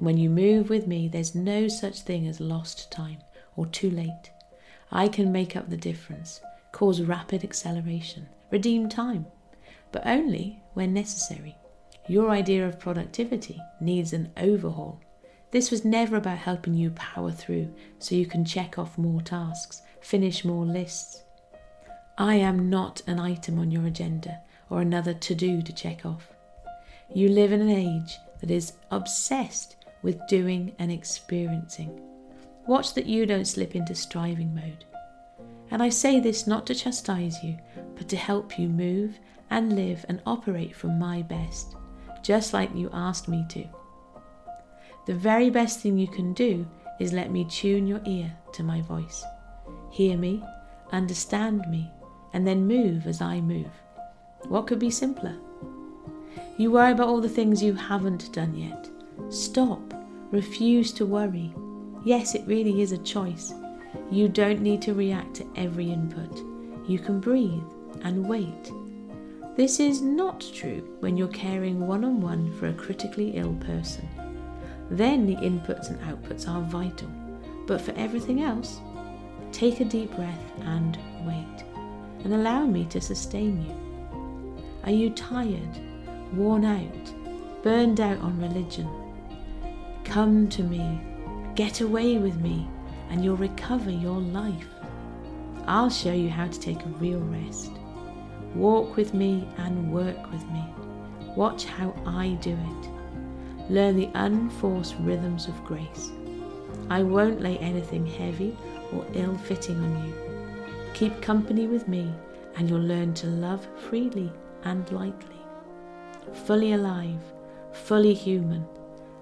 And when you move with me, there's no such thing as lost time or too late. I can make up the difference, cause rapid acceleration, redeem time, but only when necessary. Your idea of productivity needs an overhaul. This was never about helping you power through so you can check off more tasks, finish more lists. I am not an item on your agenda or another to do to check off. You live in an age that is obsessed with doing and experiencing. Watch that you don't slip into striving mode. And I say this not to chastise you, but to help you move and live and operate from my best, just like you asked me to. The very best thing you can do is let me tune your ear to my voice. Hear me, understand me, and then move as I move. What could be simpler? You worry about all the things you haven't done yet. Stop. Refuse to worry. Yes, it really is a choice. You don't need to react to every input. You can breathe and wait. This is not true when you're caring one on one for a critically ill person. Then the inputs and outputs are vital. But for everything else, take a deep breath and wait, and allow me to sustain you. Are you tired, worn out, burned out on religion? Come to me, get away with me, and you'll recover your life. I'll show you how to take a real rest. Walk with me and work with me. Watch how I do it. Learn the unforced rhythms of grace. I won't lay anything heavy or ill fitting on you. Keep company with me, and you'll learn to love freely and lightly. Fully alive, fully human